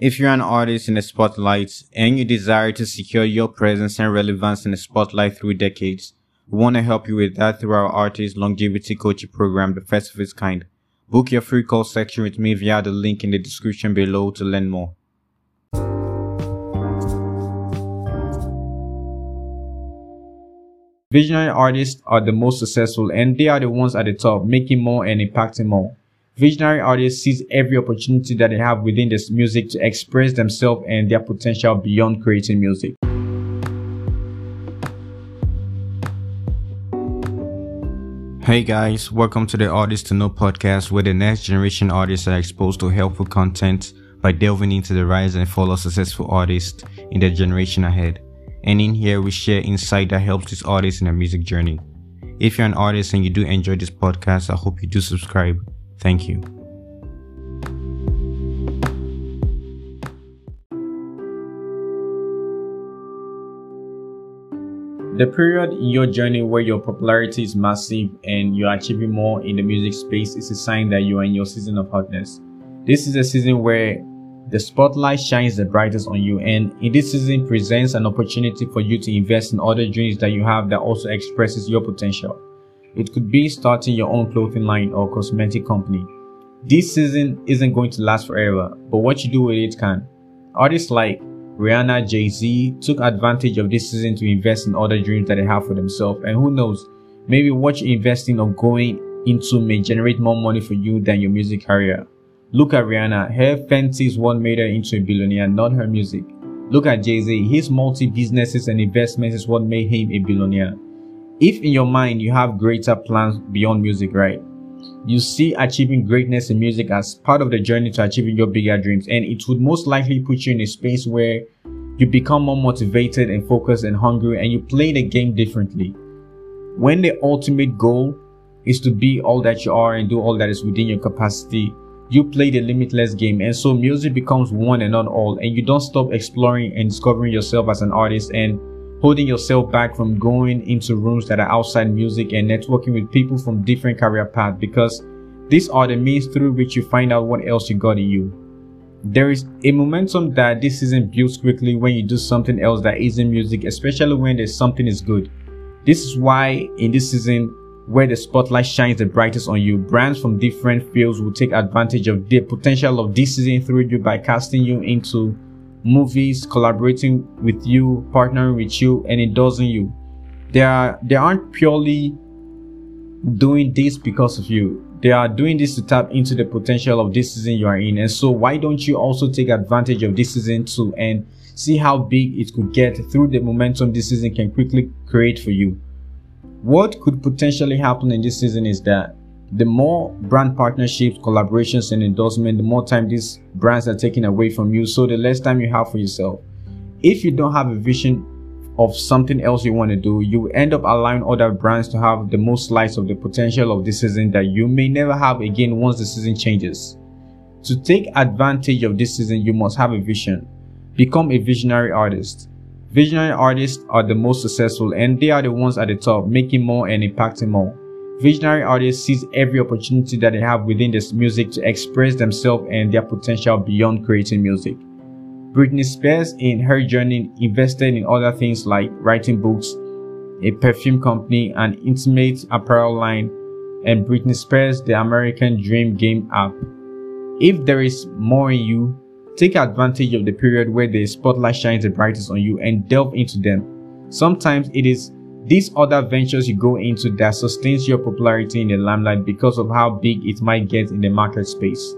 If you're an artist in the spotlight and you desire to secure your presence and relevance in the spotlight through decades, we want to help you with that through our artist longevity coaching program, the first of its kind. Book your free call section with me via the link in the description below to learn more. Visionary artists are the most successful and they are the ones at the top, making more and impacting more. Visionary artists seize every opportunity that they have within this music to express themselves and their potential beyond creating music. Hey guys, welcome to the Artist to Know podcast where the next generation artists are exposed to helpful content by delving into the rise and fall of successful artists in the generation ahead and in here we share insight that helps these artists in their music journey. If you're an artist and you do enjoy this podcast, I hope you do subscribe. Thank you. The period in your journey where your popularity is massive and you're achieving more in the music space is a sign that you are in your season of hotness. This is a season where the spotlight shines the brightest on you and in this season presents an opportunity for you to invest in other dreams that you have that also expresses your potential. It could be starting your own clothing line or cosmetic company. This season isn't going to last forever, but what you do with it can. Artists like Rihanna, Jay-Z took advantage of this season to invest in other dreams that they have for themselves and who knows, maybe what you're investing or going into may generate more money for you than your music career. Look at Rihanna, her Fenty is what made her into a billionaire, not her music. Look at Jay-Z, his multi-businesses and investments is what made him a billionaire. If in your mind you have greater plans beyond music, right? You see achieving greatness in music as part of the journey to achieving your bigger dreams and it would most likely put you in a space where you become more motivated and focused and hungry and you play the game differently. When the ultimate goal is to be all that you are and do all that is within your capacity, you play the limitless game and so music becomes one and not all and you don't stop exploring and discovering yourself as an artist and holding yourself back from going into rooms that are outside music and networking with people from different career paths because these are the means through which you find out what else you got in you. There is a momentum that this isn't built quickly when you do something else that isn't music, especially when there's something is good. This is why in this season where the spotlight shines the brightest on you, brands from different fields will take advantage of the potential of this season through you by casting you into movies, collaborating with you, partnering with you, and endorsing you. They are they aren't purely doing this because of you. They are doing this to tap into the potential of this season you are in. And so why don't you also take advantage of this season too and see how big it could get through the momentum this season can quickly create for you? What could potentially happen in this season is that the more brand partnerships, collaborations, and endorsement, the more time these brands are taking away from you, so the less time you have for yourself. If you don't have a vision of something else you want to do, you end up allowing other brands to have the most slice of the potential of this season that you may never have again once the season changes. To take advantage of this season, you must have a vision. Become a visionary artist. Visionary artists are the most successful and they are the ones at the top, making more and impacting more. Visionary artists seize every opportunity that they have within this music to express themselves and their potential beyond creating music. Britney Spears in her journey invested in other things like writing books, a perfume company, an intimate apparel line, and Britney Spears the American Dream Game app. If there is more in you, Take advantage of the period where the spotlight shines the brightest on you and delve into them. Sometimes it is these other ventures you go into that sustains your popularity in the limelight because of how big it might get in the market space.